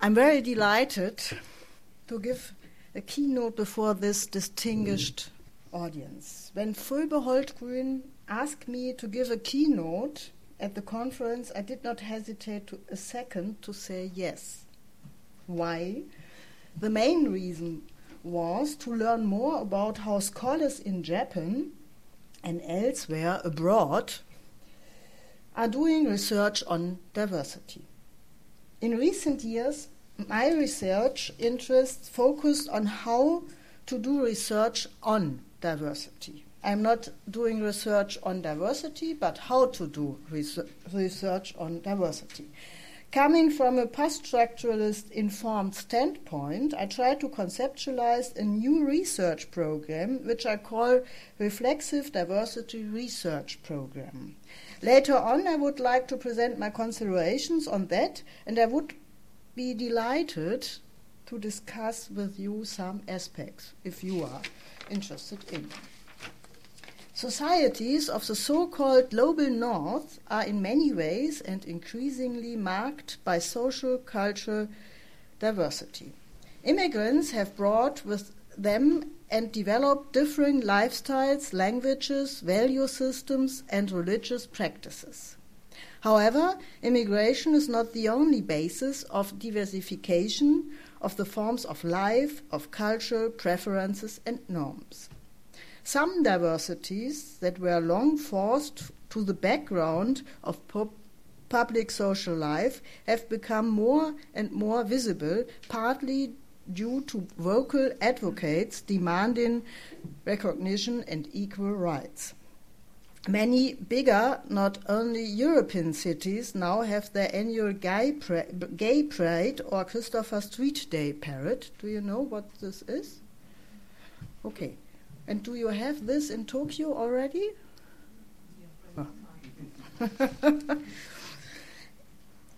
I'm very delighted to give a keynote before this distinguished audience. When Phoebe Holdgrün asked me to give a keynote at the conference, I did not hesitate to, a second to say yes. Why? The main reason was to learn more about how scholars in Japan and elsewhere abroad are doing research on diversity. In recent years, my research interests focused on how to do research on diversity. I'm not doing research on diversity, but how to do research on diversity. Coming from a post structuralist informed standpoint, I try to conceptualize a new research program which I call Reflexive Diversity Research Program. Later on, I would like to present my considerations on that, and I would be delighted to discuss with you some aspects if you are interested in. Societies of the so called global north are in many ways and increasingly marked by social cultural diversity. Immigrants have brought with them and develop differing lifestyles, languages, value systems, and religious practices. However, immigration is not the only basis of diversification of the forms of life, of culture, preferences, and norms. Some diversities that were long forced to the background of public social life have become more and more visible, partly due to vocal advocates demanding recognition and equal rights. Many bigger, not only European cities, now have their annual gay, pra- gay Pride or Christopher Street Day parade. Do you know what this is? Okay. And do you have this in Tokyo already? Oh.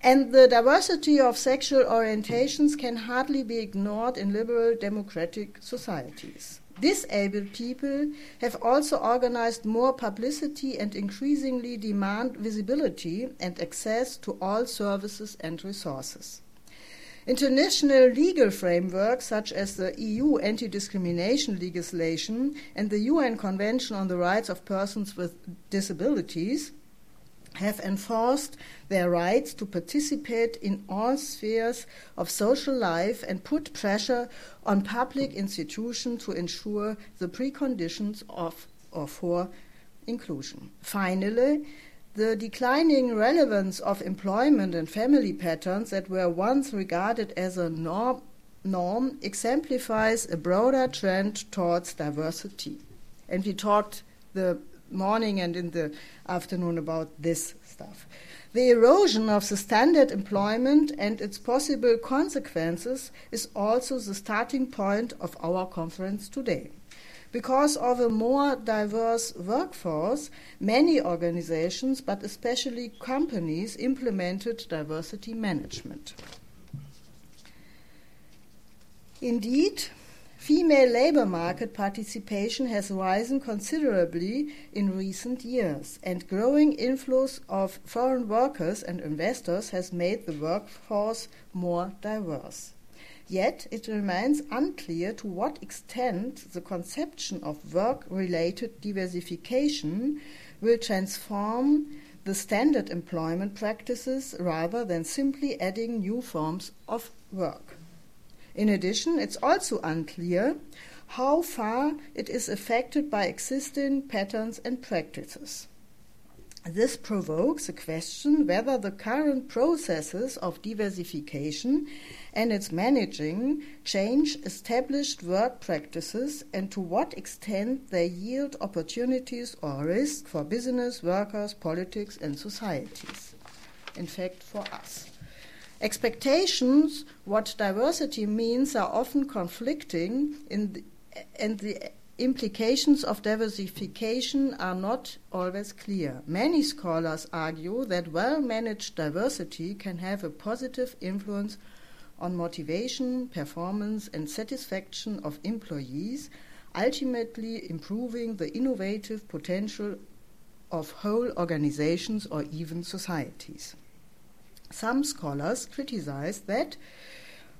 And the diversity of sexual orientations can hardly be ignored in liberal democratic societies. Disabled people have also organized more publicity and increasingly demand visibility and access to all services and resources. International legal frameworks such as the EU anti discrimination legislation and the UN Convention on the Rights of Persons with Disabilities have enforced their rights to participate in all spheres of social life and put pressure on public institutions to ensure the preconditions of or for inclusion. Finally, the declining relevance of employment and family patterns that were once regarded as a norm, norm exemplifies a broader trend towards diversity. And we talked the morning and in the afternoon about this stuff. The erosion of the standard employment and its possible consequences is also the starting point of our conference today. Because of a more diverse workforce, many organizations, but especially companies, implemented diversity management. Indeed, Female labor market participation has risen considerably in recent years, and growing inflows of foreign workers and investors has made the workforce more diverse. Yet it remains unclear to what extent the conception of work related diversification will transform the standard employment practices rather than simply adding new forms of work. In addition, it's also unclear how far it is affected by existing patterns and practices. This provokes a question whether the current processes of diversification and its managing change established work practices and to what extent they yield opportunities or risks for business, workers, politics, and societies. In fact, for us. Expectations, what diversity means, are often conflicting, the, and the implications of diversification are not always clear. Many scholars argue that well managed diversity can have a positive influence on motivation, performance, and satisfaction of employees, ultimately improving the innovative potential of whole organizations or even societies. Some scholars criticize that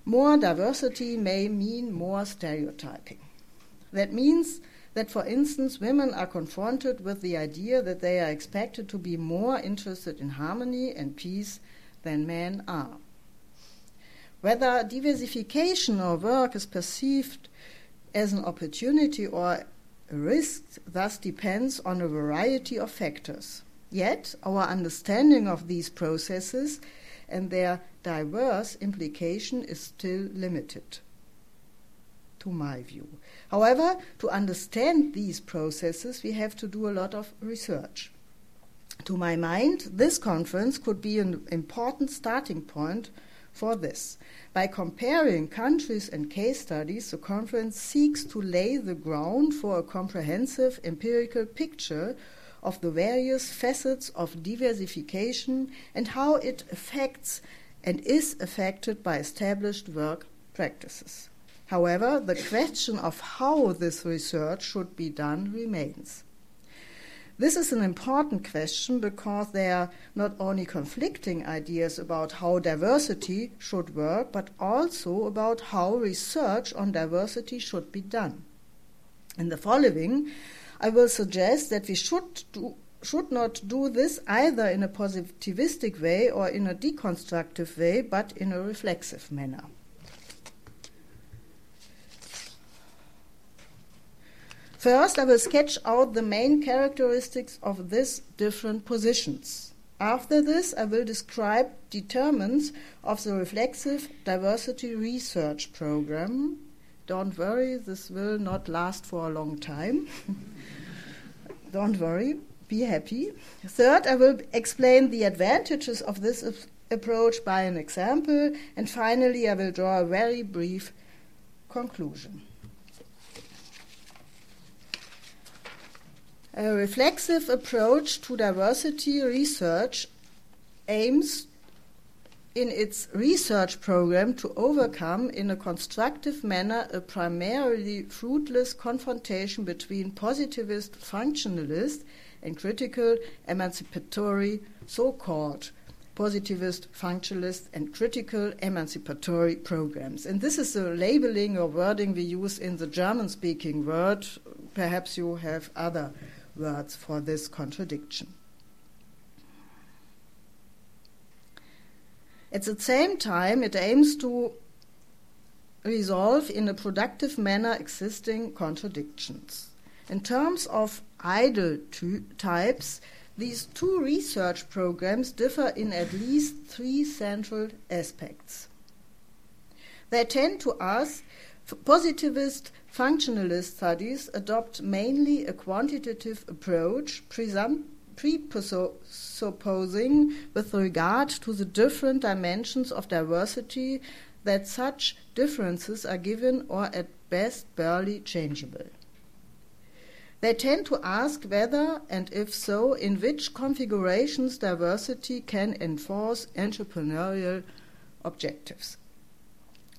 more diversity may mean more stereotyping. That means that, for instance, women are confronted with the idea that they are expected to be more interested in harmony and peace than men are. Whether diversification of work is perceived as an opportunity or a risk thus depends on a variety of factors. Yet, our understanding of these processes and their diverse implication is still limited, to my view. However, to understand these processes, we have to do a lot of research. To my mind, this conference could be an important starting point for this. By comparing countries and case studies, the conference seeks to lay the ground for a comprehensive empirical picture of the various facets of diversification and how it affects and is affected by established work practices. However, the question of how this research should be done remains. This is an important question because there are not only conflicting ideas about how diversity should work, but also about how research on diversity should be done. In the following, I will suggest that we should do, should not do this either in a positivistic way or in a deconstructive way, but in a reflexive manner. First, I will sketch out the main characteristics of these different positions. After this, I will describe determinants of the reflexive diversity research program. Don't worry, this will not last for a long time. Don't worry, be happy. Third, I will explain the advantages of this approach by an example. And finally, I will draw a very brief conclusion. A reflexive approach to diversity research aims in its research program to overcome in a constructive manner a primarily fruitless confrontation between positivist functionalist and critical emancipatory so called positivist functionalist and critical emancipatory programs. And this is the labeling or wording we use in the German speaking world. Perhaps you have other words for this contradiction. At the same time, it aims to resolve in a productive manner existing contradictions. In terms of ideal types, these two research programs differ in at least three central aspects. They tend to ask positivist Functionalist studies adopt mainly a quantitative approach, presupposing, with regard to the different dimensions of diversity, that such differences are given or at best barely changeable. They tend to ask whether, and if so, in which configurations diversity can enforce entrepreneurial objectives.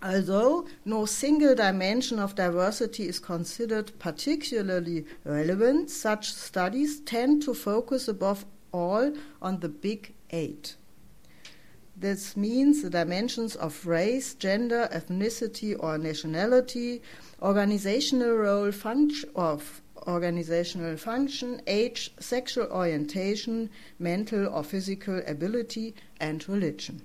Although no single dimension of diversity is considered particularly relevant, such studies tend to focus above all on the big eight. This means the dimensions of race, gender, ethnicity, or nationality, organizational role, function of organizational function, age, sexual orientation, mental or physical ability, and religion.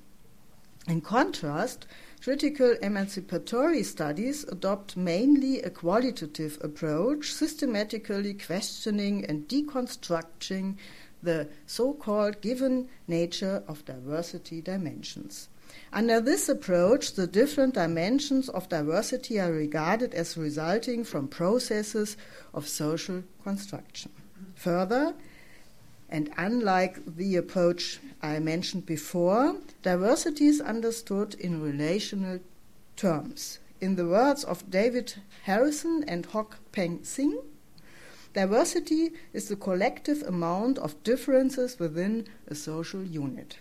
In contrast, Critical emancipatory studies adopt mainly a qualitative approach, systematically questioning and deconstructing the so called given nature of diversity dimensions. Under this approach, the different dimensions of diversity are regarded as resulting from processes of social construction. Further, and unlike the approach I mentioned before, diversity is understood in relational terms. In the words of David Harrison and Hock Peng Sin, diversity is the collective amount of differences within a social unit.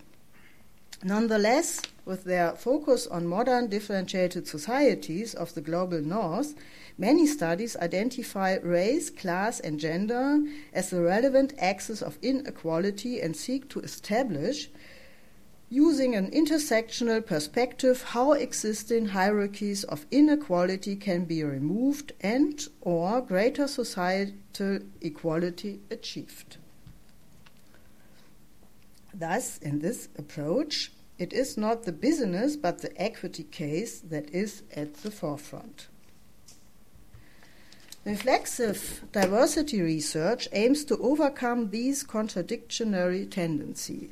Nonetheless, with their focus on modern differentiated societies of the global north, Many studies identify race, class, and gender as the relevant axes of inequality and seek to establish using an intersectional perspective how existing hierarchies of inequality can be removed and or greater societal equality achieved. Thus, in this approach, it is not the business but the equity case that is at the forefront. Reflexive diversity research aims to overcome these contradictory tendencies.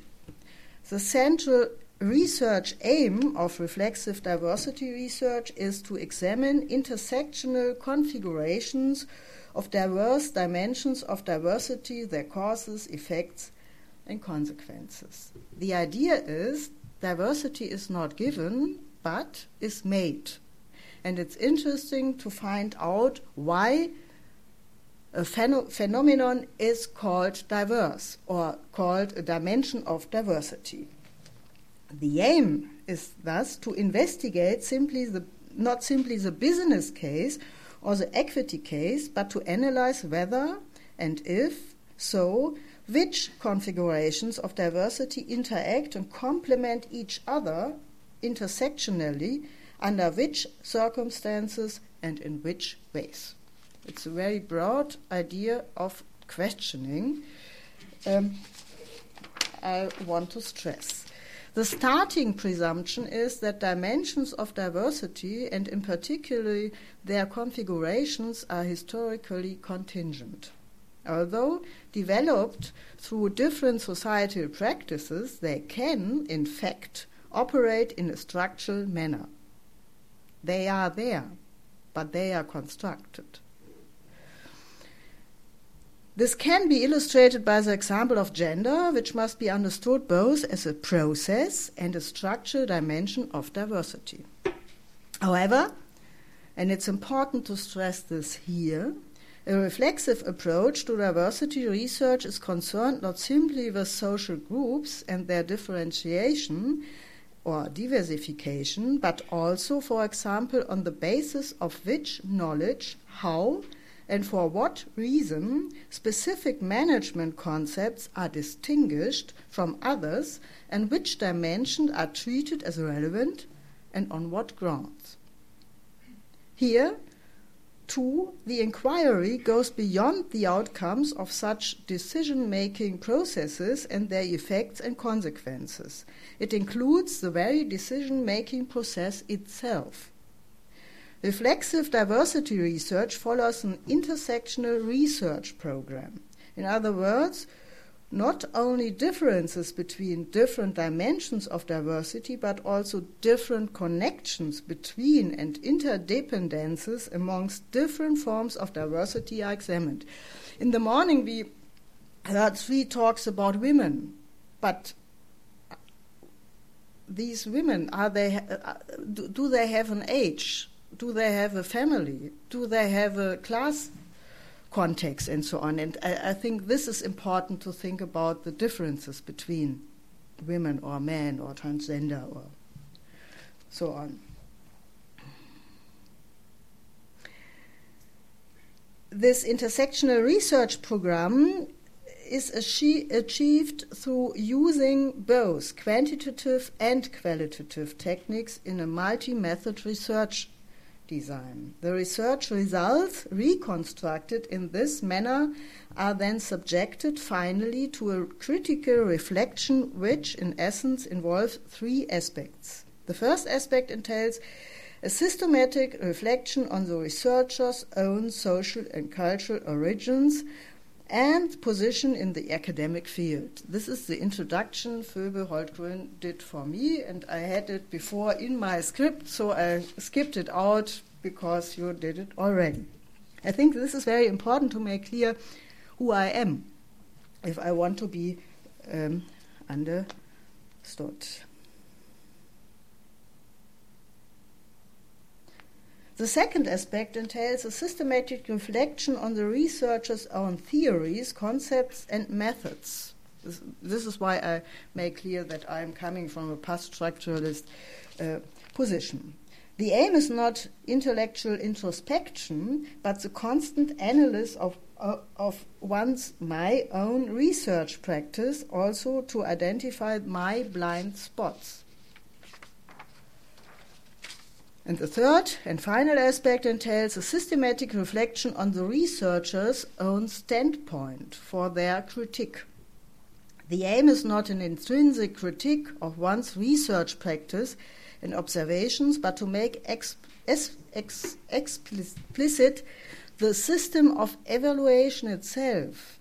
The central research aim of reflexive diversity research is to examine intersectional configurations of diverse dimensions of diversity, their causes, effects, and consequences. The idea is diversity is not given, but is made. And it's interesting to find out why a pheno- phenomenon is called diverse or called a dimension of diversity. The aim is thus to investigate simply the, not simply the business case or the equity case, but to analyze whether and if so, which configurations of diversity interact and complement each other intersectionally, under which circumstances and in which ways. It's a very broad idea of questioning. Um, I want to stress. The starting presumption is that dimensions of diversity, and in particular their configurations, are historically contingent. Although developed through different societal practices, they can, in fact, operate in a structural manner. They are there, but they are constructed. This can be illustrated by the example of gender, which must be understood both as a process and a structural dimension of diversity. However, and it's important to stress this here, a reflexive approach to diversity research is concerned not simply with social groups and their differentiation or diversification, but also, for example, on the basis of which knowledge, how, and for what reason specific management concepts are distinguished from others and which dimensions are treated as relevant and on what grounds. Here, too, the inquiry goes beyond the outcomes of such decision making processes and their effects and consequences. It includes the very decision making process itself. Reflexive diversity research follows an intersectional research program. In other words, not only differences between different dimensions of diversity, but also different connections between and interdependencies amongst different forms of diversity are examined. In the morning, we heard three talks about women, but these women are they uh, do they have an age do they have a family? Do they have a class context and so on? And I, I think this is important to think about the differences between women or men or transgender or so on. This intersectional research program is achieved through using both quantitative and qualitative techniques in a multi method research design. The research results reconstructed in this manner are then subjected finally to a critical reflection, which in essence involves three aspects. The first aspect entails a systematic reflection on the researcher's own social and cultural origins and position in the academic field. This is the introduction Phoebe Holdgrün did for me, and I had it before in my script, so I skipped it out because you did it already. I think this is very important to make clear who I am if I want to be um, understood. The second aspect entails a systematic reflection on the researcher's own theories, concepts, and methods. This, this is why I make clear that I am coming from a post structuralist uh, position. The aim is not intellectual introspection, but the constant analysis of, of one's my own research practice also to identify my blind spots. And the third and final aspect entails a systematic reflection on the researcher's own standpoint for their critique. The aim is not an intrinsic critique of one's research practice and observations, but to make ex- ex- ex- explicit the system of evaluation itself.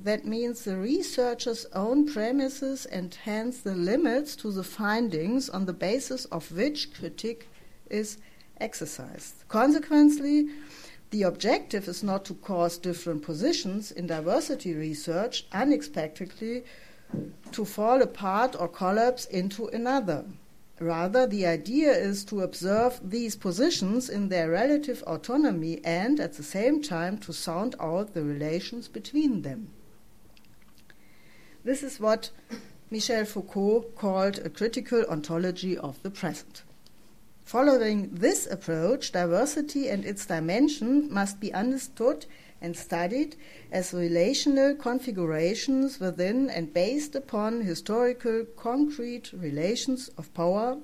That means the researcher's own premises and hence the limits to the findings on the basis of which critique is exercised. Consequently, the objective is not to cause different positions in diversity research unexpectedly to fall apart or collapse into another. Rather, the idea is to observe these positions in their relative autonomy and, at the same time, to sound out the relations between them. This is what Michel Foucault called a critical ontology of the present. Following this approach, diversity and its dimension must be understood and studied as relational configurations within and based upon historical concrete relations of power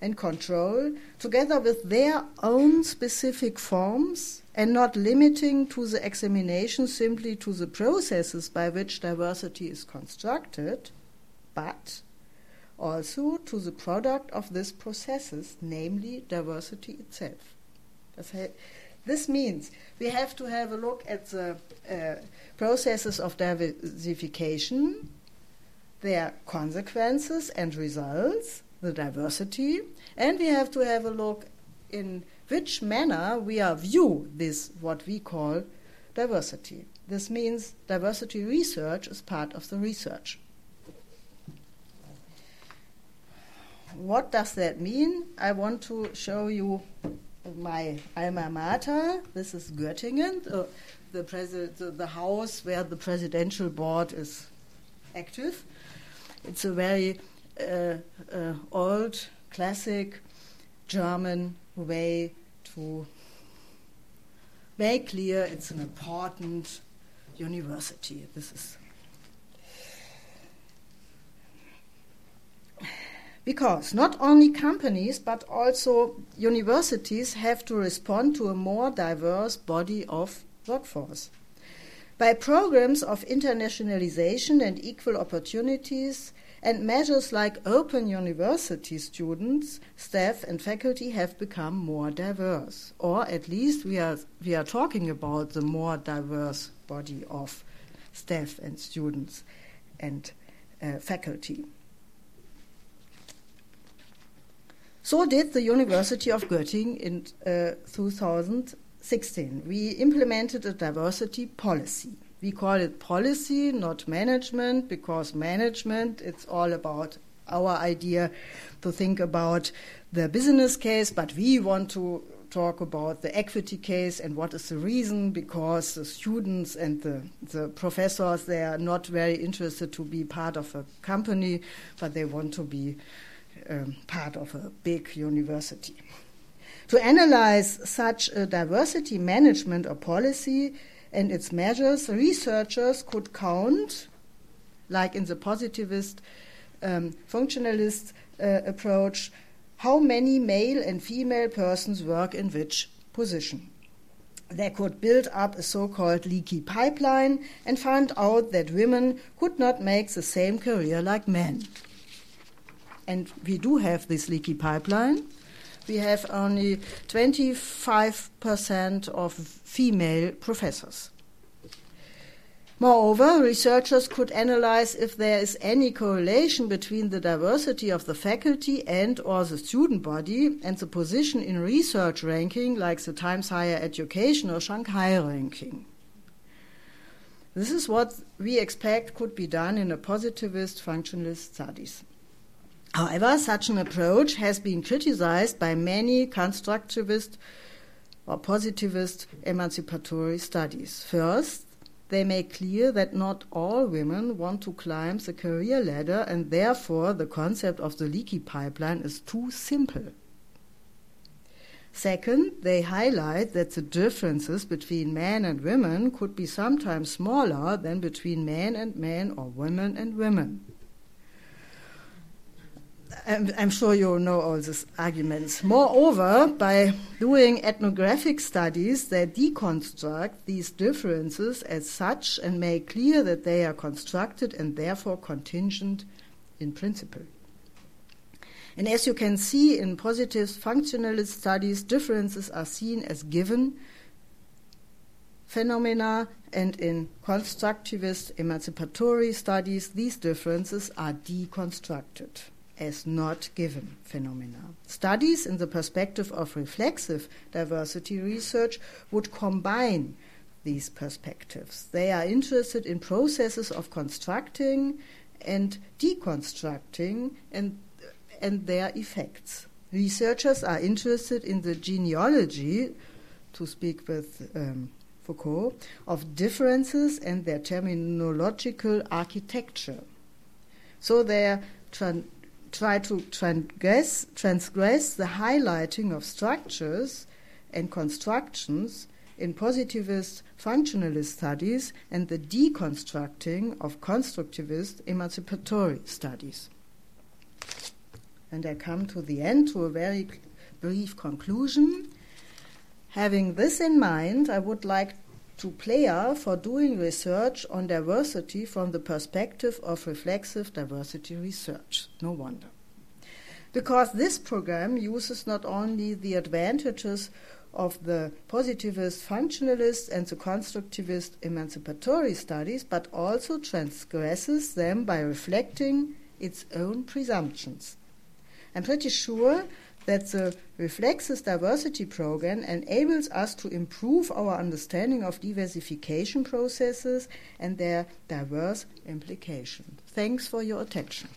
and control, together with their own specific forms, and not limiting to the examination simply to the processes by which diversity is constructed, but also to the product of these processes, namely diversity itself. This means we have to have a look at the uh, processes of diversification, their consequences and results, the diversity, and we have to have a look in which manner we are view this what we call diversity. This means diversity research is part of the research. What does that mean? I want to show you my alma mater. This is Göttingen, the, the, presi- the, the house where the presidential board is active. It's a very uh, uh, old, classic German way to make clear it's an important university. This is Because not only companies but also universities have to respond to a more diverse body of workforce. By programs of internationalization and equal opportunities, and measures like open university students, staff, and faculty have become more diverse. Or at least we are, we are talking about the more diverse body of staff and students and uh, faculty. So did the University of Göttingen in uh, 2016. We implemented a diversity policy. We call it policy, not management, because management, it's all about our idea to think about the business case, but we want to talk about the equity case and what is the reason because the students and the, the professors they are not very interested to be part of a company but they want to be um, part of a big university. To analyze such a diversity management or policy and its measures, researchers could count, like in the positivist um, functionalist uh, approach, how many male and female persons work in which position. They could build up a so called leaky pipeline and find out that women could not make the same career like men and we do have this leaky pipeline. We have only 25% of female professors. Moreover, researchers could analyze if there is any correlation between the diversity of the faculty and or the student body and the position in research ranking like the Times Higher Education or Shanghai ranking. This is what we expect could be done in a positivist functionalist studies. However, such an approach has been criticized by many constructivist or positivist emancipatory studies. First, they make clear that not all women want to climb the career ladder, and therefore the concept of the leaky pipeline is too simple. Second, they highlight that the differences between men and women could be sometimes smaller than between men and men or women and women. I'm, I'm, sure you know all these arguments. Moreover, by doing ethnographic studies, they deconstruct these differences as such and make clear that they are constructed and therefore contingent in principle. And as you can see in positive functionalist studies, differences are seen as given phenomena, and in constructivist emancipatory studies, these differences are deconstructed as not given phenomena. Studies in the perspective of reflexive diversity research would combine these perspectives. They are interested in processes of constructing and deconstructing and, and their effects. Researchers are interested in the genealogy, to speak with um, Foucault, of differences and their terminological architecture. So their tran- try to transgress, transgress the highlighting of structures and constructions in positivist functionalist studies and the deconstructing of constructivist emancipatory studies. And I come to the end to a very brief conclusion. Having this in mind, I would like to player for doing research on diversity from the perspective of reflexive diversity research. No wonder. Because this program uses not only the advantages of the positivist functionalist and the constructivist emancipatory studies, but also transgresses them by reflecting its own presumptions. I'm pretty sure that the Reflexive Diversity Program enables us to improve our understanding of diversification processes and their diverse implications. Thanks for your attention.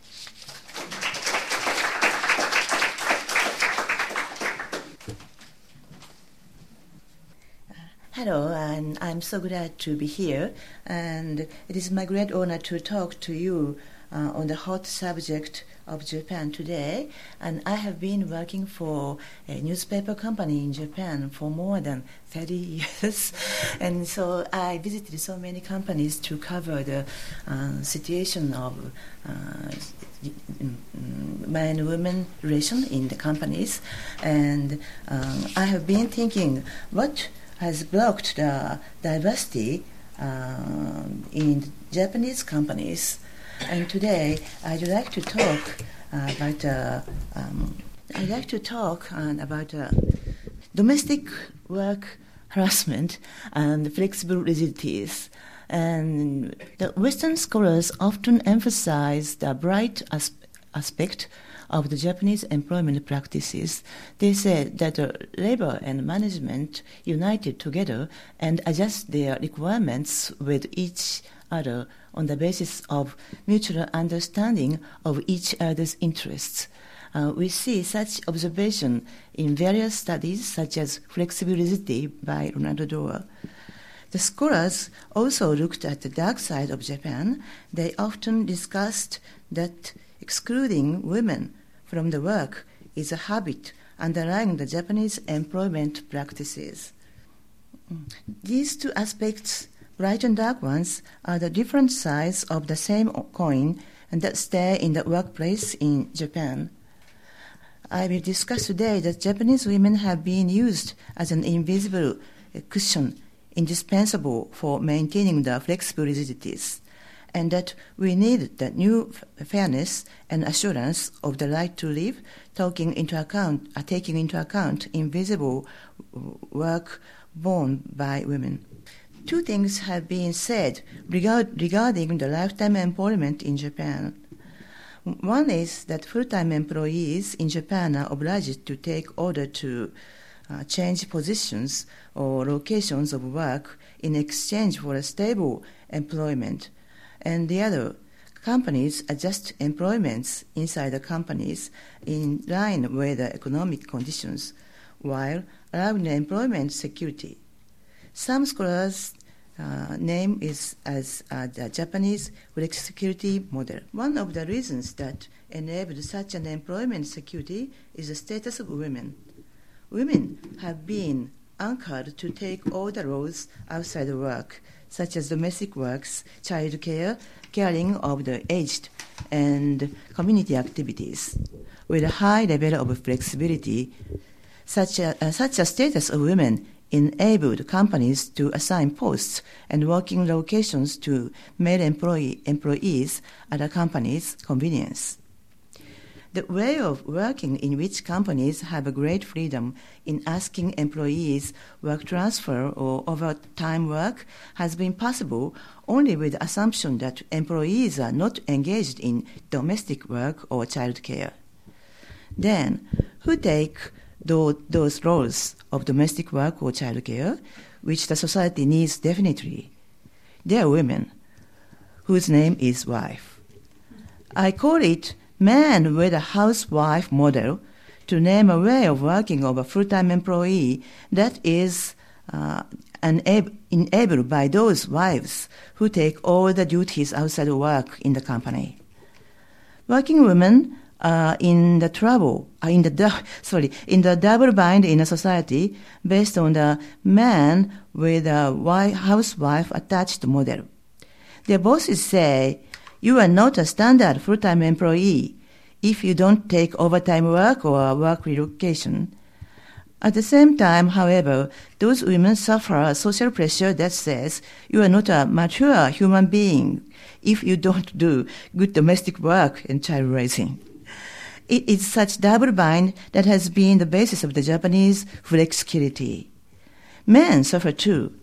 Hello, and I'm so glad to be here. And it is my great honor to talk to you uh, on the hot subject of Japan today, and I have been working for a newspaper company in Japan for more than 30 years, and so I visited so many companies to cover the uh, situation of uh, man women relation in the companies, and um, I have been thinking what has blocked the diversity uh, in Japanese companies and today I'd like to talk uh, about uh, um, I'd like to talk uh, about uh, domestic work harassment and flexible rigidities. And the Western scholars often emphasize the bright as- aspect of the Japanese employment practices. They said that uh, labor and management united together and adjust their requirements with each other on the basis of mutual understanding of each other's interests. Uh, we see such observation in various studies, such as Flexibility by Ronald Dore. The scholars also looked at the dark side of Japan. They often discussed that excluding women from the work is a habit underlying the Japanese employment practices. These two aspects Bright and dark ones are the different sides of the same coin and that stay in the workplace in Japan. I will discuss today that Japanese women have been used as an invisible cushion indispensable for maintaining the flexible rigidities, and that we need the new fairness and assurance of the right to live, into account, taking into account invisible work borne by women. Two things have been said regard, regarding the lifetime employment in Japan. One is that full time employees in Japan are obliged to take order to uh, change positions or locations of work in exchange for a stable employment. And the other, companies adjust employments inside the companies in line with the economic conditions while allowing employment security. Some scholars uh, name is as uh, the Japanese flexicurity model. One of the reasons that enabled such an employment security is the status of women. women have been anchored to take all the roles outside work, such as domestic works, child care, caring of the aged, and community activities. With a high level of flexibility, such a, uh, such a status of women enabled companies to assign posts and working locations to male employee, employees at a company's convenience. The way of working in which companies have a great freedom in asking employees work transfer or overtime work has been possible only with the assumption that employees are not engaged in domestic work or child care. Then, who take those roles of domestic work or child care, which the society needs definitely? They are women, whose name is wife. I call it man with a housewife model to name a way of working of a full-time employee that is uh, enabled by those wives who take all the duties outside of work in the company. Working women are in the trouble, are in the sorry, in the double bind in a society based on the man with a housewife attached model. Their bosses say you are not a standard full-time employee if you don't take overtime work or work relocation. At the same time, however, those women suffer social pressure that says you are not a mature human being if you don't do good domestic work and child raising. It is such double bind that has been the basis of the Japanese flexicurity. Men suffer too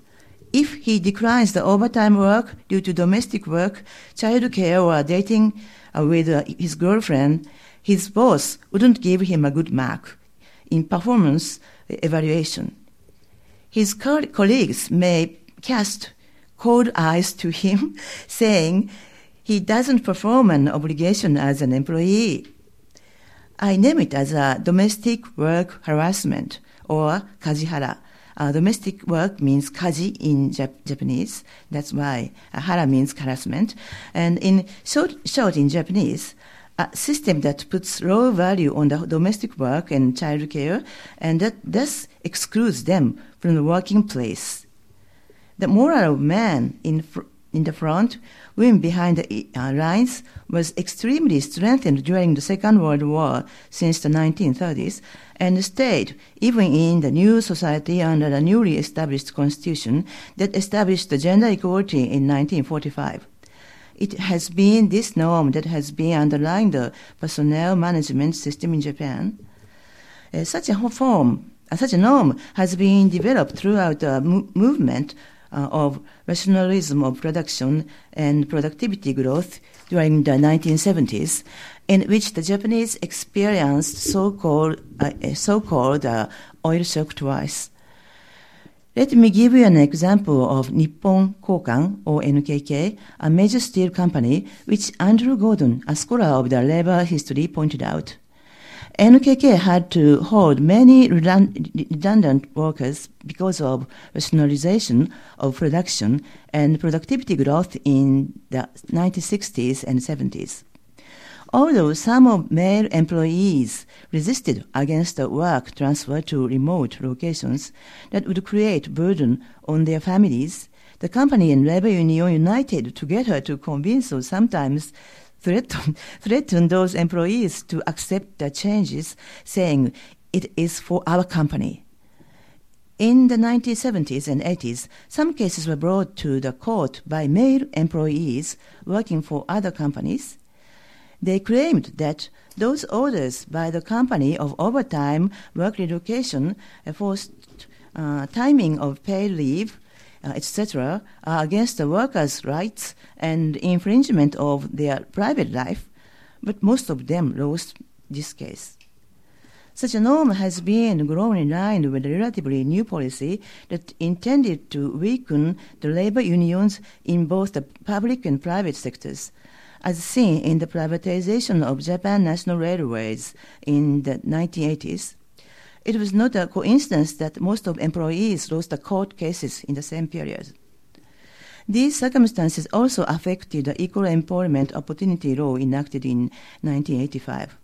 if he declines the overtime work due to domestic work, child care, or dating uh, with uh, his girlfriend, his boss wouldn't give him a good mark in performance evaluation. His co- colleagues may cast cold eyes to him, saying he doesn't perform an obligation as an employee. I name it as a domestic work harassment or kajihara uh, domestic work means kaji in Jap- Japanese. That's why uh, hara means harassment. And in short, short in Japanese, a system that puts low value on the domestic work and child care and that thus excludes them from the working place. The moral of man in, in the front, women behind the uh, lines was extremely strengthened during the Second World War since the 1930s and stayed even in the new society under the newly established constitution that established the gender equality in 1945. It has been this norm that has been underlying the personnel management system in Japan. Uh, such a form, uh, such a norm has been developed throughout the mo- movement uh, of rationalism of production and productivity growth during the 1970s, in which the Japanese experienced so-called, uh, so-called uh, oil shock twice. Let me give you an example of Nippon Kokan, or NKK, a major steel company, which Andrew Gordon, a scholar of the labor history, pointed out. NKK had to hold many redundant workers because of rationalization of production and productivity growth in the 1960s and 70s. Although some of male employees resisted against the work transfer to remote locations that would create burden on their families, the company and labor union united together to convince or sometimes threaten, threaten those employees to accept the changes, saying it is for our company. In the 1970s and 80s, some cases were brought to the court by male employees working for other companies. They claimed that those orders by the company of overtime, work relocation, forced uh, timing of paid leave, Uh, etc., are against the workers' rights and infringement of their private life, but most of them lost this case. Such a norm has been grown in line with a relatively new policy that intended to weaken the labor unions in both the public and private sectors, as seen in the privatization of Japan National Railways in the 1980s it was not a coincidence that most of employees lost the court cases in the same period. These circumstances also affected the Equal Employment Opportunity Law enacted in 1985.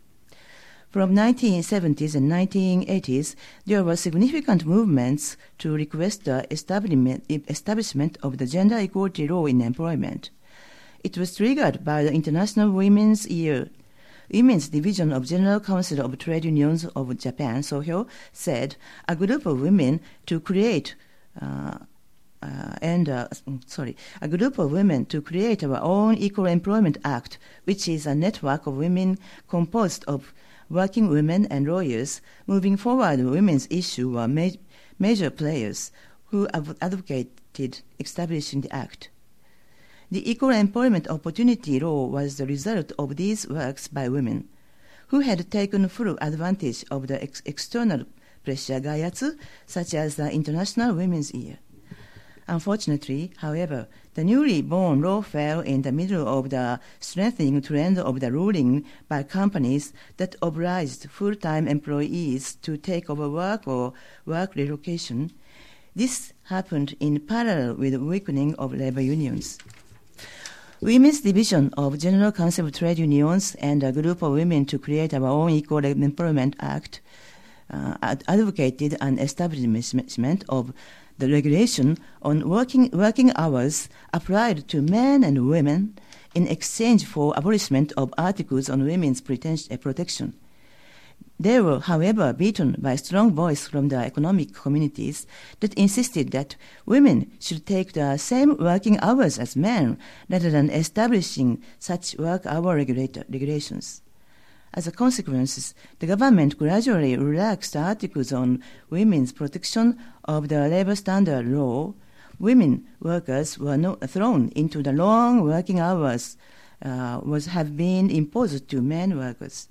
From 1970s and 1980s, there were significant movements to request the establishment, of the gender equality law in employment. It was triggered by the International Women's Year. Women's Division of General Council of Trade Unions of Japan, Sohyo, said a group of women to create uh, uh, and uh, sorry, a group of women to create our own Equal Employment Act, which is a network of women composed of working women and lawyers. Moving forward, women's issue were ma- major players who advocated establishing the act. The Equal Employment Opportunity Law was the result of these works by women, who had taken full advantage of the ex- external pressure gaiatsu, such as the International Women's Year. Unfortunately, however, the newly born law fell in the middle of the strengthening trend of the ruling by companies that obliged full-time employees to take over work or work relocation. This happened in parallel with the weakening of labor unions. Women's Division of General Council of Trade Unions and a group of women to create our own Equal Employment Act uh, advocated an establishment of the regulation on working, working hours applied to men and women in exchange for abolishment of articles on women's uh, protection. They were, however, beaten by strong voice from the economic communities that insisted that women should take the same working hours as men rather than establishing such work hour regulations. As a consequence, the government gradually relaxed articles on women's protection of the labor standard law. Women workers were not thrown into the long working hours uh, was have been imposed to men workers.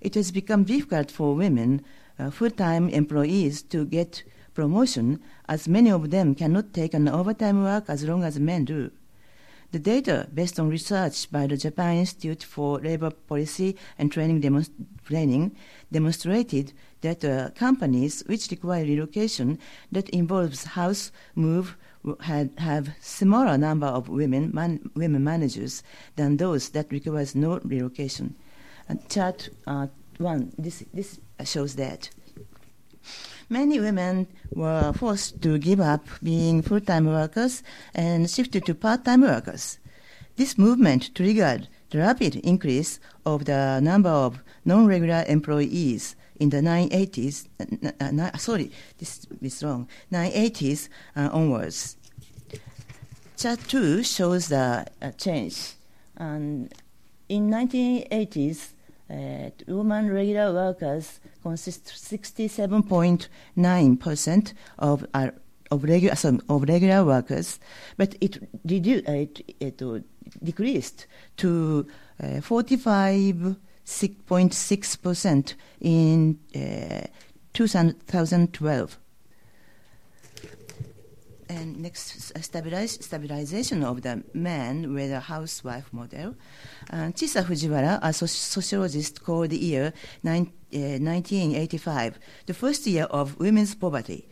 It has become difficult for women, uh, full-time employees, to get promotion, as many of them cannot take an overtime work as long as men do. The data, based on research by the Japan Institute for Labor Policy and Training, demonst- training demonstrated that uh, companies which require relocation that involves house move had have smaller number of women man, women managers than those that requires no relocation. Chart uh, one this this shows that. Many women were forced to give up being full time workers and shifted to part time workers. This movement triggered the rapid increase of the number of non regular employees in the 980s. Uh, uh, sorry, this is wrong. 980s uh, onwards. Chart 2 shows the uh, change. And in 1980s, uh, women regular workers consist 67.9% of uh, of regular so of regular workers, but it reduced uh, it, it uh, decreased to uh, 45.6 percent in uh, 2012. And next, stabilize, stabilization of the man with a housewife model. Uh, Chisa Fujiwara, a sociologist, called the year nine, uh, 1985 the first year of women's poverty.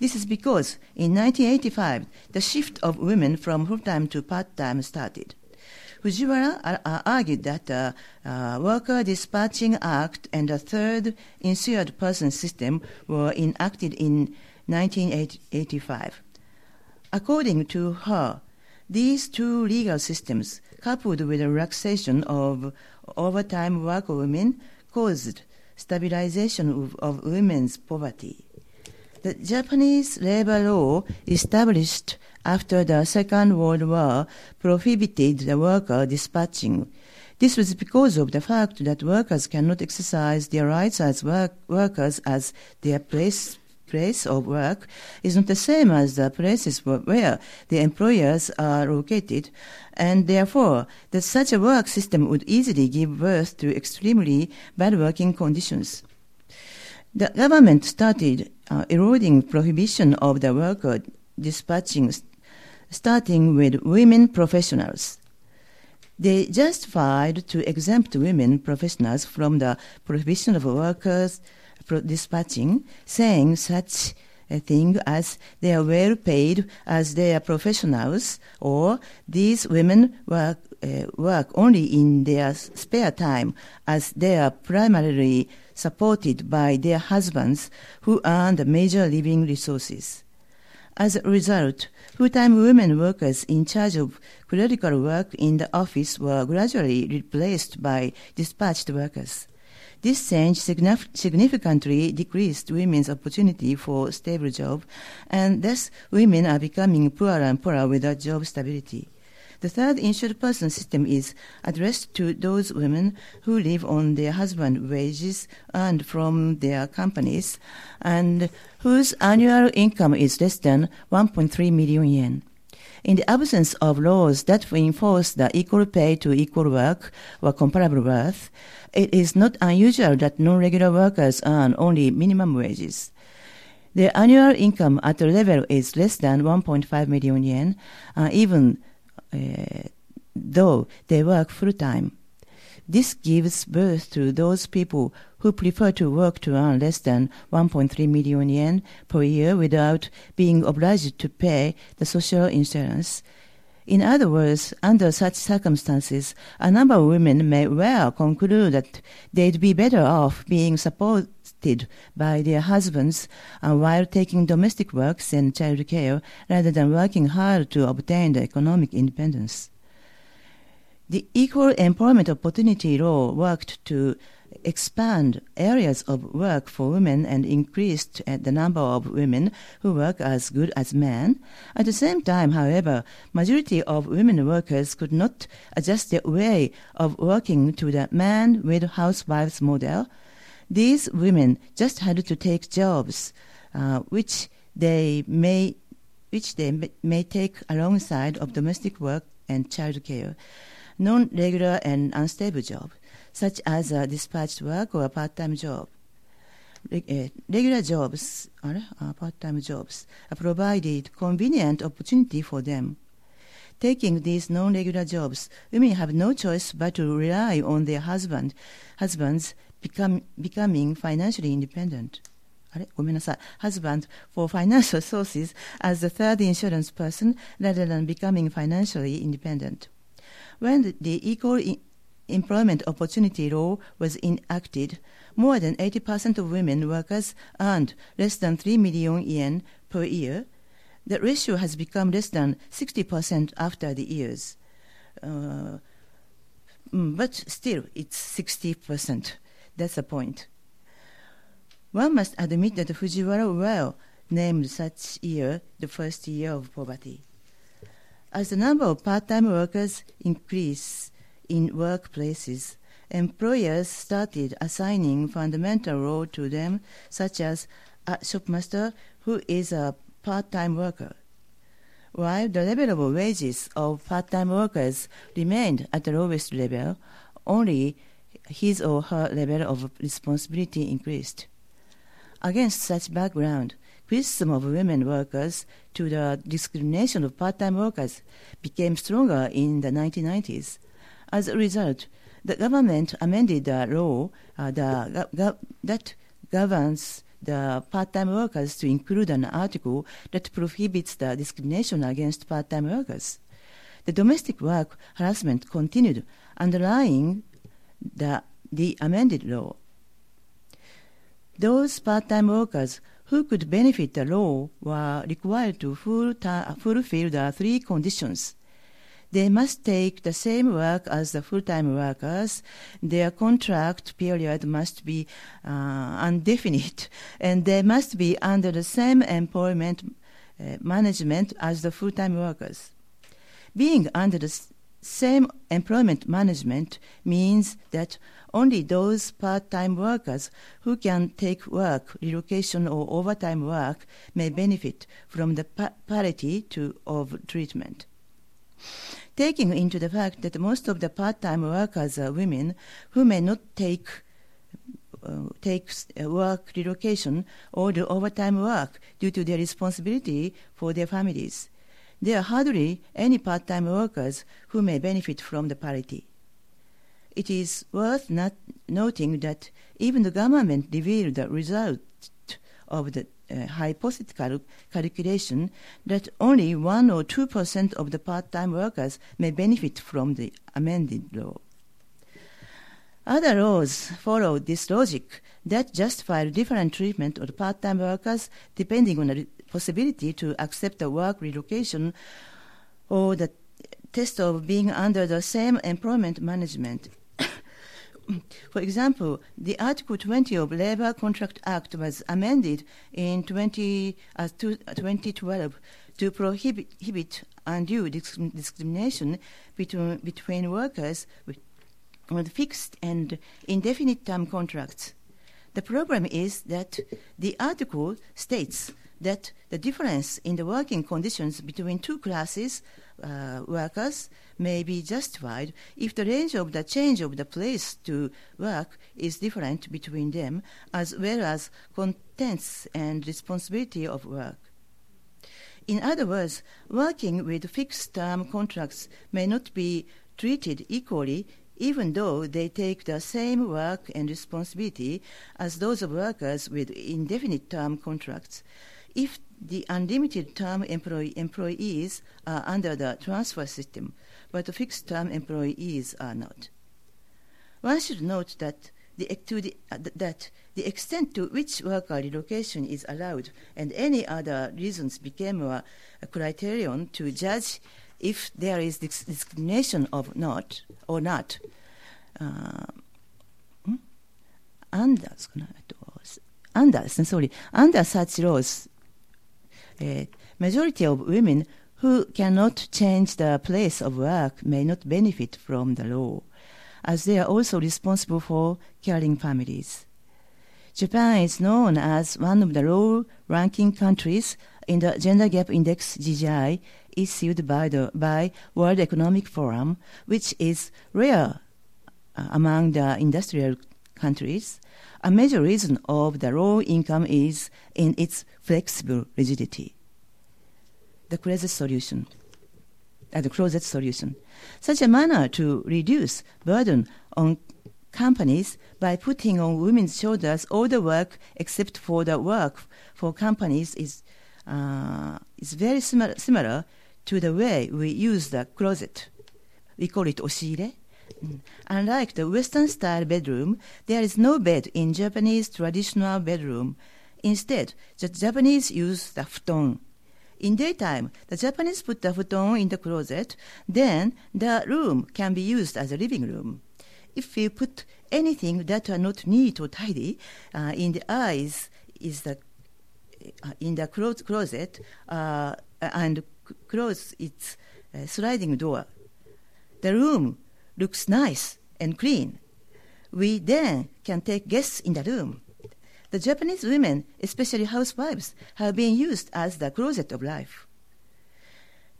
This is because in 1985, the shift of women from full time to part time started. Fujiwara uh, uh, argued that the uh, Worker Dispatching Act and the Third Insured Person System were enacted in 1985. According to her, these two legal systems, coupled with the relaxation of overtime work women, caused stabilization of, of women's poverty. The Japanese labor law established after the Second World War prohibited the worker dispatching. This was because of the fact that workers cannot exercise their rights as work, workers as their place place of work is not the same as the places where the employers are located, and therefore that such a work system would easily give birth to extremely bad working conditions. The government started uh, eroding prohibition of the worker dispatching, starting with women professionals. They justified to exempt women professionals from the prohibition of workers dispatching, saying such a thing as they are well paid as they are professionals, or these women work, uh, work only in their spare time as they are primarily supported by their husbands who earn the major living resources. As a result, full-time women workers in charge of clerical work in the office were gradually replaced by dispatched workers. This change significantly decreased women's opportunity for stable job, and thus women are becoming poorer and poorer without job stability. The third insured person system is addressed to those women who live on their husband wages earned from their companies and whose annual income is less than 1.3 million yen. In the absence of laws that enforce the equal pay to equal work or comparable worth, it is not unusual that non-regular workers earn only minimum wages. Their annual income at the level is less than 1.5 million yen, uh, even uh, though they work full time. This gives birth to those people who prefer to work to earn less than 1.3 million yen per year without being obliged to pay the social insurance. In other words, under such circumstances, a number of women may well conclude that they'd be better off being supported by their husbands uh, while taking domestic works and child care rather than working hard to obtain the economic independence. The Equal Employment Opportunity Law worked to expand areas of work for women and increased the number of women who work as good as men. At the same time, however, majority of women workers could not adjust their way of working to the man with housewives model. These women just had to take jobs uh, which they may which they may take alongside of domestic work and child care non-regular and unstable job, such as a dispatched work or a part-time job. Uh, regular jobs, uh, part-time jobs, provided convenient opportunity for them. Taking these non-regular jobs, women have no choice but to rely on their husband, husbands become, becoming financially independent. あれごめんなさい。husband for financial sources as the third insurance person rather than becoming financially independent. When the Equal Employment Opportunity Law was enacted, more than 80% of women workers earned less than 3 million yen per year. The ratio has become less than 60% after the years. Uh, mm, but still, it's 60%. That's the point. One must admit that Fujiwara well named such year the first year of poverty. As the number of part-time workers increased in workplaces, employers started assigning fundamental role to them, such as a shopmaster who is a part-time worker. While the level of wages of part-time workers remained at the lowest level, only his or her level of responsibility increased. Against such background, criticism of women workers to the discrimination of part-time workers became stronger in the 1990s. As a result, the government amended the law uh, the, go, that governs the part-time workers to include an article that prohibits the discrimination against part-time workers. The domestic work harassment continued underlying the, the amended law. Those part-time workers who could benefit the law were required to fulfill the three conditions. They must take the same work as the full-time workers. Their contract period must be uh, indefinite, and they must be under the same employment uh, management as the full-time workers. Being under the same employment management means that only those part-time workers who can take work, relocation or overtime work may benefit from the pa- parity to, of treatment. Taking into the fact that most of the part-time workers are women who may not take uh, uh, work relocation or do overtime work due to their responsibility for their families. There are hardly any part-time workers who may benefit from the parity. It is worth not noting that even the government revealed the result of the uh, hypothetical calculation that only 1 or 2% of the part time workers may benefit from the amended law. Other laws follow this logic that justify different treatment of part time workers depending on the possibility to accept a work relocation or the test of being under the same employment management. For example, the Article 20 of Labor Contract Act was amended in 20, uh, to, 2012 to prohibit, undue discrimination between, between workers with, with fixed and indefinite term contracts. The problem is that the article states that the difference in the working conditions between two classes uh, workers may be justified if the range of the change of the place to work is different between them, as well as contents and responsibility of work. In other words, working with fixed term contracts may not be treated equally even though they take the same work and responsibility as those of workers with indefinite term contracts. If the unlimited term employee, employees are under the transfer system, but the fixed term employees are not. One should note that the, the, uh, that the extent to which worker relocation is allowed and any other reasons became a, a criterion to judge if there is discrimination of not or not. Uh, hmm? under, under, sorry, under such laws, majority of women who cannot change the place of work may not benefit from the law, as they are also responsible for caring families. Japan is known as one of the low-ranking countries in the Gender Gap Index GGI issued by the by World Economic Forum, which is rare uh, among the industrial countries. A major reason of the low income is in its flexible rigidity. The closet solution. Uh, the closet solution. Such a manner to reduce burden on companies by putting on women's shoulders all the work except for the work for companies is uh, is very similar, similar to the way we use the closet. We call it oshiire. Unlike the Western style bedroom, there is no bed in Japanese traditional bedroom. Instead, the Japanese use the futon. In daytime, the Japanese put the futon in the closet, then the room can be used as a living room. If you put anything that are not neat or tidy uh, in the eyes, is the uh, in the closet uh, and close its sliding door. The room looks nice and clean. We then can take guests in the room. The Japanese women, especially housewives, have been used as the closet of life.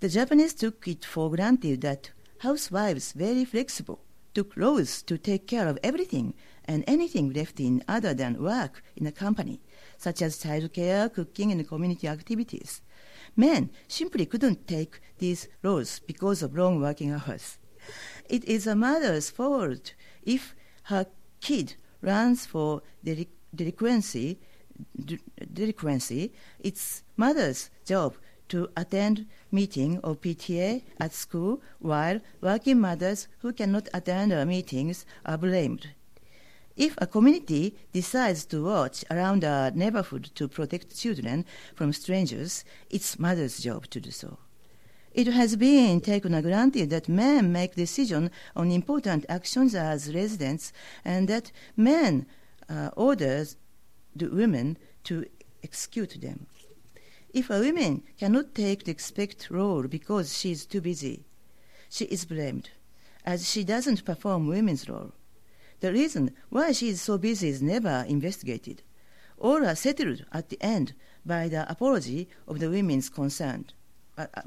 The Japanese took it for granted that housewives, very flexible, took roles to take care of everything and anything left in other than work in a company, such as childcare, cooking, and community activities. Men simply couldn't take these roles because of long working hours. It is a mother's fault if her kid runs for delinquency. delinquency. It's mother's job to attend meeting or PTA at school, while working mothers who cannot attend our meetings are blamed. If a community decides to watch around a neighborhood to protect children from strangers, it's mother's job to do so. It has been taken for granted that men make decisions on important actions as residents and that men uh, orders the women to execute them. If a woman cannot take the expected role because she is too busy, she is blamed, as she doesn't perform women's role. The reason why she is so busy is never investigated. or settled at the end by the apology of the women's concerned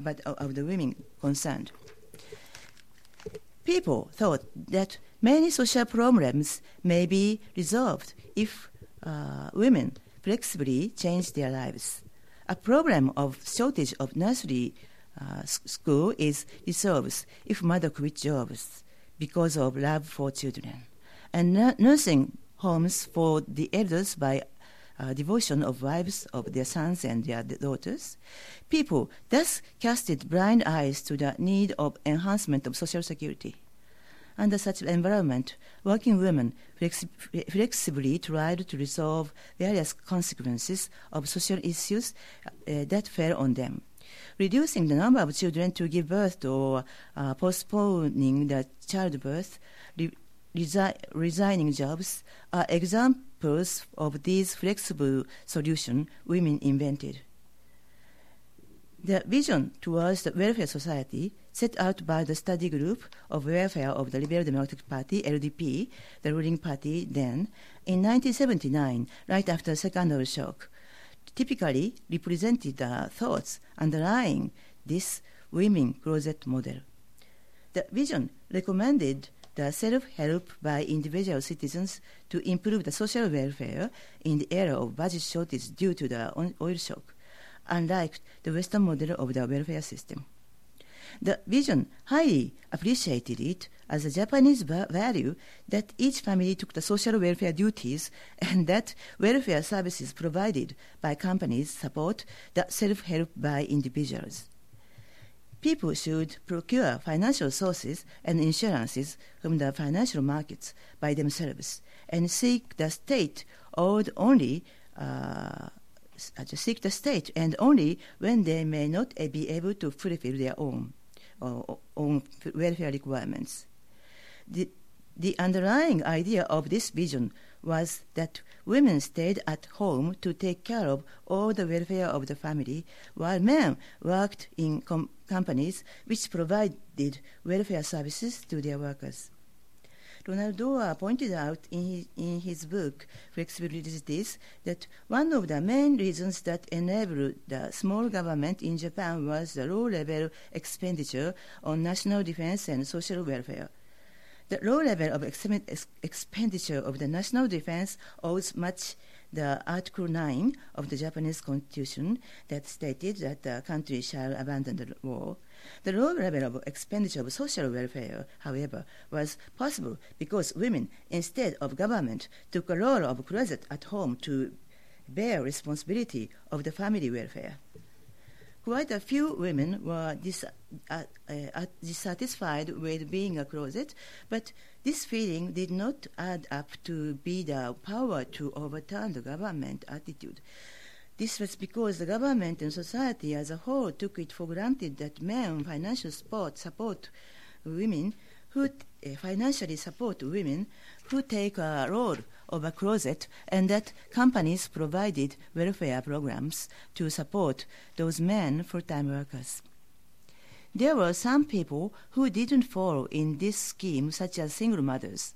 but uh, of the women concerned. People thought that many social problems may be resolved if uh, women flexibly change their lives. A problem of shortage of nursery uh, school is resolved if mother quit jobs because of love for children. And nursing homes for the elders by uh, devotion of wives of their sons and their daughters, people thus casted blind eyes to the need of enhancement of social security. Under such an environment, working women flexi- flexibly tried to resolve various consequences of social issues uh, that fell on them. Reducing the number of children to give birth or uh, postponing the childbirth, resi- resigning jobs are examples of these flexible solutions women invented. The vision towards the welfare society set out by the study group of welfare of the Liberal Democratic Party, LDP, the ruling party then, in 1979, right after the second oil shock, typically represented the thoughts underlying this women closet model. The vision recommended the self-help by individual citizens to improve the social welfare in the era of budget shortage due to the oil shock unlike the Western model of the welfare system. The vision highly appreciated it as a Japanese value that each family took the social welfare duties and that welfare services provided by companies support the self-help by individuals. People should procure financial sources and insurances from the financial markets by themselves and seek the state only uh, uh, seek the state, and only when they may not be able to fulfill their own, own welfare requirements. The, the underlying idea of this vision was that women stayed at home to take care of all the welfare of the family, while men worked in com- companies which provided welfare services to their workers. Ronald Dore pointed out in his, in his book Flexibilities that one of the main reasons that enabled the small government in Japan was the low level expenditure on national defense and social welfare. The low level of expenditure of the national defense owes much the Article 9 of the Japanese Constitution that stated that the country shall abandon the war. The low level of expenditure of social welfare, however, was possible because women, instead of government, took a role of closet at home to bear responsibility of the family welfare. Quite a few women were dis- uh, uh, dissatisfied with being a closet, but this feeling did not add up to be the power to overturn the government attitude. This was because the government and society as a whole took it for granted that men financial support support women who uh, financially support women who take a role of a closet and that companies provided welfare programs to support those men full-time workers. There were some people who didn't fall in this scheme, such as single mothers.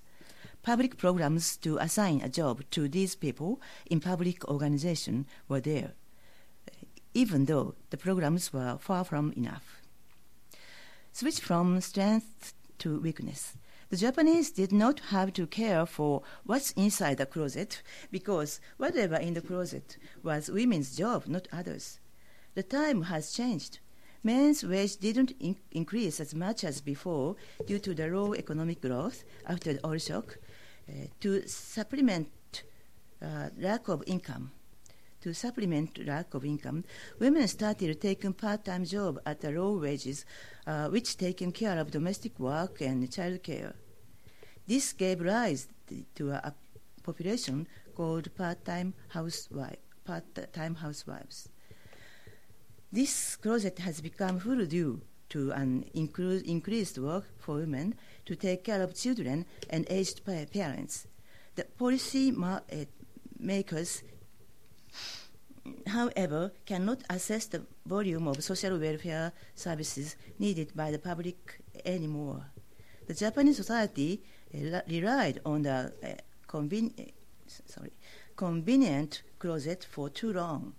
Public programs to assign a job to these people in public organization were there, even though the programs were far from enough. Switch from strength to weakness. The Japanese did not have to care for what's inside the closet because whatever in the closet was women's job, not others. The time has changed. Men's wage didn't in- increase as much as before due to the low economic growth after the oil shock. Uh, to supplement uh, lack of income, to supplement lack of income, women started taking part-time job at low wages, uh, which taken care of domestic work and child care. This gave rise to a, population called part-time housewife, part-time housewives. This closet has become full due to an incre- increased work for women to take care of children and aged parents. The policy ma- uh, makers however, cannot assess the volume of social welfare services needed by the public anymore. The Japanese society relied on the uh, conven- sorry, convenient closet for too long.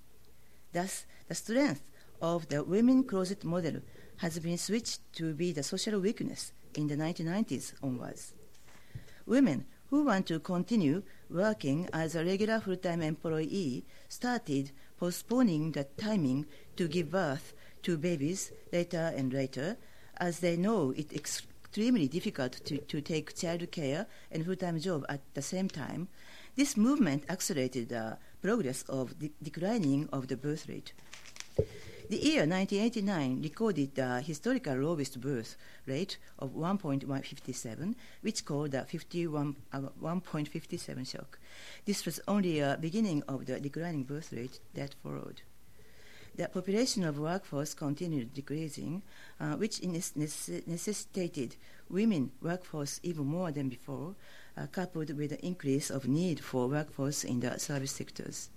Thus, the strength of the women closet model has been switched to be the social weakness in the 1990s onwards. Women who want to continue working as a regular full-time employee started postponing the timing to give birth to babies later and later, as they know it's extremely difficult to, to take child care and full-time job at the same time. This movement accelerated the progress of the declining of the birth rate. The year 1989 recorded the historical lowest birth rate of 1.157, which called the 51, uh, 1.57 shock. This was only a beginning of the declining birth rate that followed. The population of workforce continued decreasing, uh, which necessitated women workforce even more than before, uh, coupled with the increase of need for workforce in the service sectors.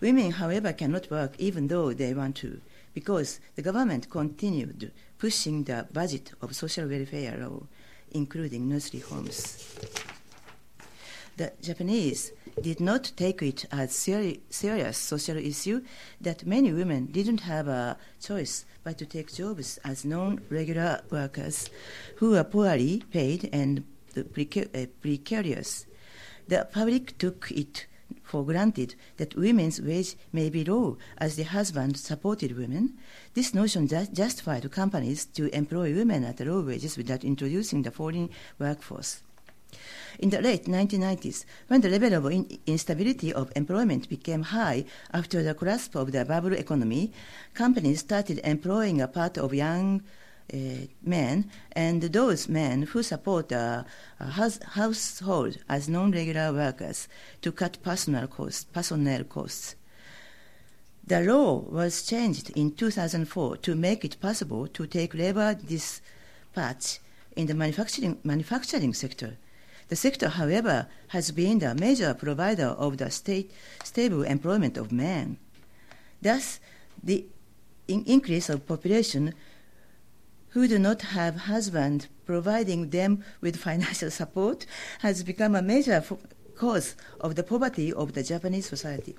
Women, however, cannot work even though they want to, because the government continued pushing the budget of social welfare law, including nursery homes. The Japanese did not take it as seri- serious social issue that many women didn't have a choice but to take jobs as non-regular workers who were poorly paid and uh, precarious. The public took it for granted that women's wage may be low as the husband supported women, this notion ju- justified companies to employ women at low wages without introducing the foreign workforce. In the late 1990s, when the level of in- instability of employment became high after the collapse of the bubble economy, companies started employing a part of young uh, men and those men who support a, uh, house, household as non-regular workers to cut personnel costs. Personnel costs. The law was changed in 2004 to make it possible to take labor dispatch in the manufacturing, manufacturing sector. The sector, however, has been the major provider of the state, stable employment of men. Thus, the in increase of population who do not have husband providing them with financial support has become a major cause of the poverty of the Japanese society.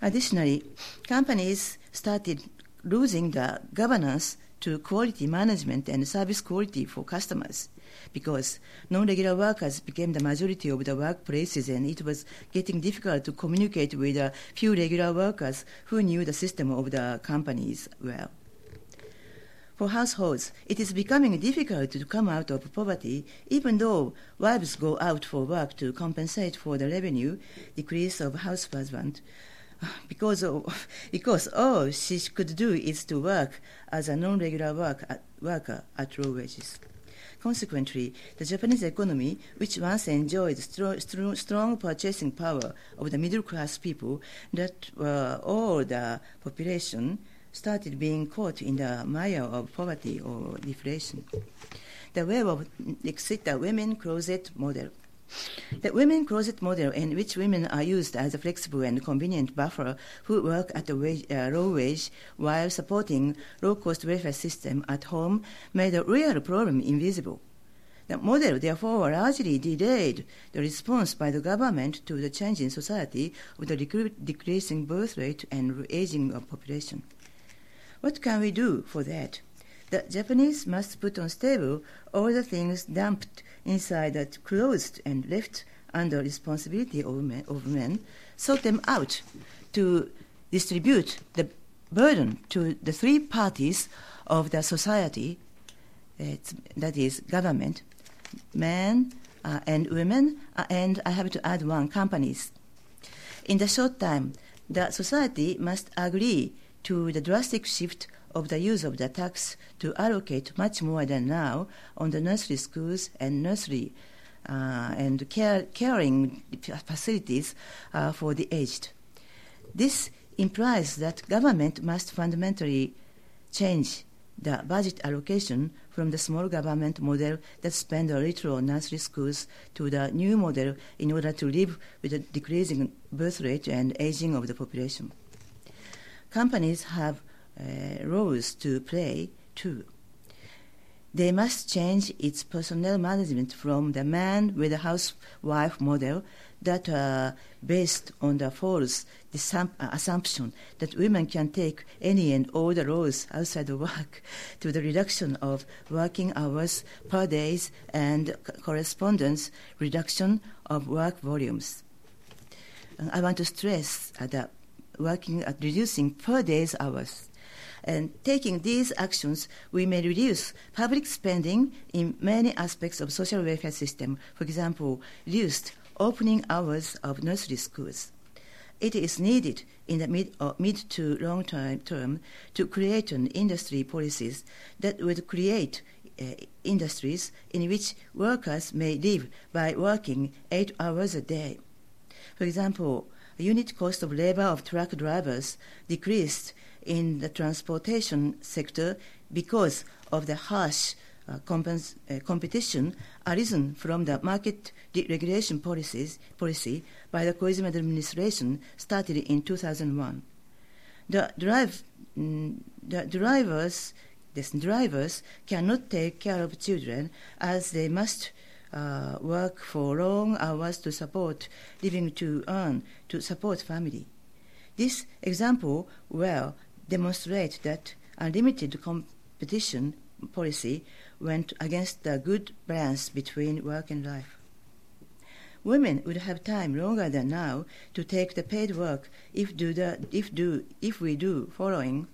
Additionally, companies started losing the governance to quality management and service quality for customers because non-regular workers became the majority of the workplaces and it was getting difficult to communicate with a few regular workers who knew the system of the companies well. For households, it is becoming difficult to come out of poverty, even though wives go out for work to compensate for the revenue decrease of house husband. Because, of, because all she could do is to work as a non-regular work at, worker at low wages. Consequently, the Japanese economy, which once enjoyed strong, strong purchasing power of the middle class people that were all the population, started being caught in the mire of poverty or deflation. The web of exit the women closet model. The women closet model, in which women are used as a flexible and convenient buffer who work at a wage, uh, low wage while supporting low-cost welfare system at home, made a real problem invisible. The model, therefore, largely delayed the response by the government to the change in society of the decreasing birth rate and aging of population. What can we do for that? The Japanese must put on stable all the things dumped inside that closed and left under responsibility of men, of men, sort them out to distribute the burden to the three parties of the society, that is government, men uh, and women, uh, and I have to add one, companies. In the short time, the society must agree to the drastic shift of the use of the tax to allocate much more than now on the nursery schools and nursery uh, and care, caring facilities uh, for the aged. This implies that government must fundamentally change the budget allocation from the small government model that spend a little on nursery schools to the new model in order to live with a decreasing birth rate and aging of the population companies have Uh, roles to play too. They must change its personnel management from the man with a housewife model that are based on the false uh, assumption that women can take any and all the roles outside of work to the reduction of working hours per days and correspondence reduction of work volumes. I want to stress that working at reducing per day's hours. And taking these actions, we may reduce public spending in many aspects of social welfare system. For example, reduced opening hours of nursery schools. It is needed in the mid, or mid to long term, term to create an industry policies that would create uh, industries in which workers may live by working eight hours a day. For example, unit cost of labor of truck drivers decreased in the transportation sector because of the harsh uh, uh, competition arisen from the market deregulation policies, policy by the Koizumi administration started in 2001. The, drive, mm, the drivers, this drivers cannot take care of children as they must uh, work for long hours to support living to earn to support family. This example well demonstrates that unlimited competition policy went against the good balance between work and life. Women would have time longer than now to take the paid work if do the, if do if we do following.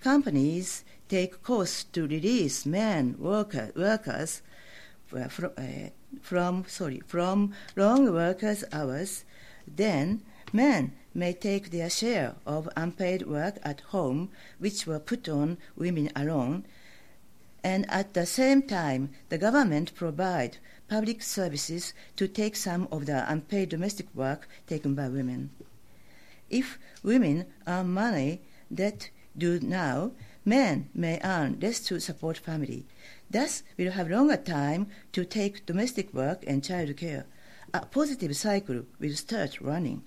Companies take costs to release men worker, workers uh, from, uh, from sorry from long workers hours. Then men may take their share of unpaid work at home, which were put on women alone and at the same time, the government provide public services to take some of the unpaid domestic work taken by women. If women earn money that do now, men may earn less to support family. Thus, will have longer time to take domestic work and child care. A positive cycle will start running.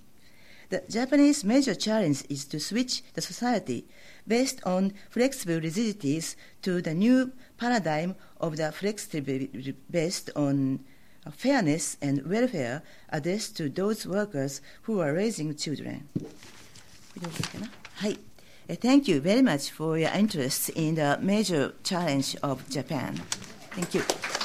The Japanese major challenge is to switch the society based on flexible rigidities to the new paradigm of the flexibility based on fairness and welfare addressed to those workers who are raising children. Thank you very much for your interest in the major challenge of Japan. Thank you.